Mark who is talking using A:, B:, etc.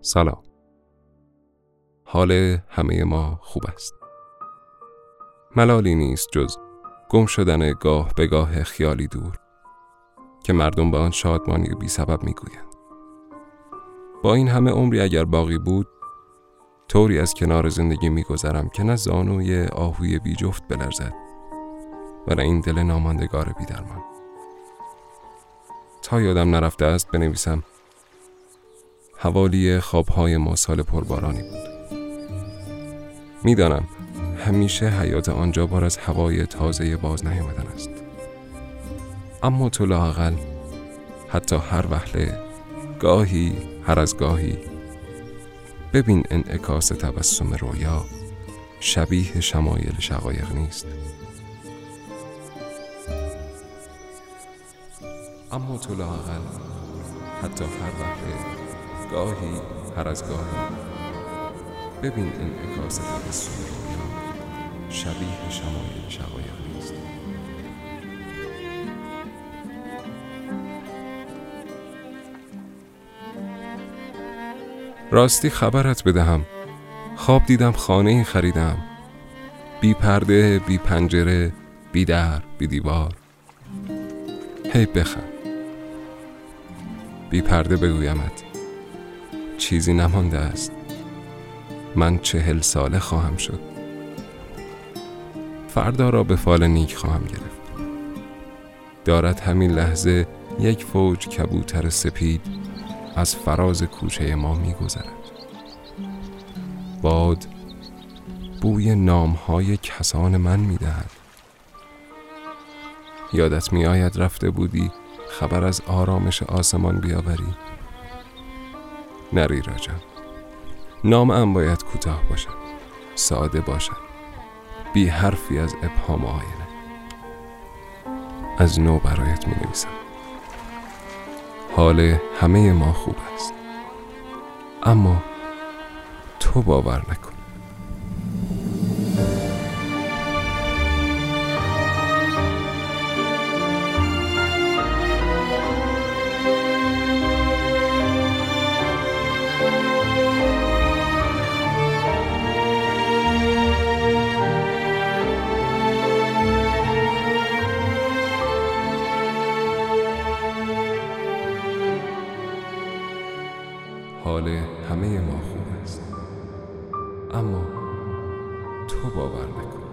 A: سلام. حال همه ما خوب است. ملالی نیست جز گم شدن گاه به گاه خیالی دور که مردم به آن شادمانی بی سبب می‌گویند. با این همه عمری اگر باقی بود طوری از کنار زندگی میگذرم که نه زانوی آهوی بی جفت بلرزد و نه این دل ناماندگار بی درمان تا یادم نرفته است بنویسم حوالی خوابهای ما سال پربارانی بود. می‌دانم همیشه حیات آنجا بار از هوای تازه باز نیامدن است. اما تو لاقل حتی هر وحله گاهی هر از گاهی. ببین انعکاس تبسم رویا شبیه شمایل شقایق نیست. اما تو لاقل حتی هر وحله گاهی هر از گاهی. ببین انعکاس تبسم رویا شبیه شمایل شقایق راستی خبرت بدهم. خواب دیدم خانه خریدم. بی پرده بی پنجره بی در بی دیوار. هی بخم بی پرده بگویمت. چیزی نمانده است. من چهل ساله خواهم شد. فردا را به فال نیک خواهم گرفت. دارد همین لحظه یک فوج کبوتر سپید از فراز کوچه ما میگذرد. باد بوی نامهای کسان من می‌دهد. یادت میآید رفته بودی خبر از آرامش آسمان بیاوری؟ نری راجم نام ام باید کوتاه باشد ساده باشد بی حرفی از ابهام آینه. از نو برایت می نویسم حال همه ما خوب است. اما تو باور نکن. حال همه ما خوب است. اما تو باور نکن.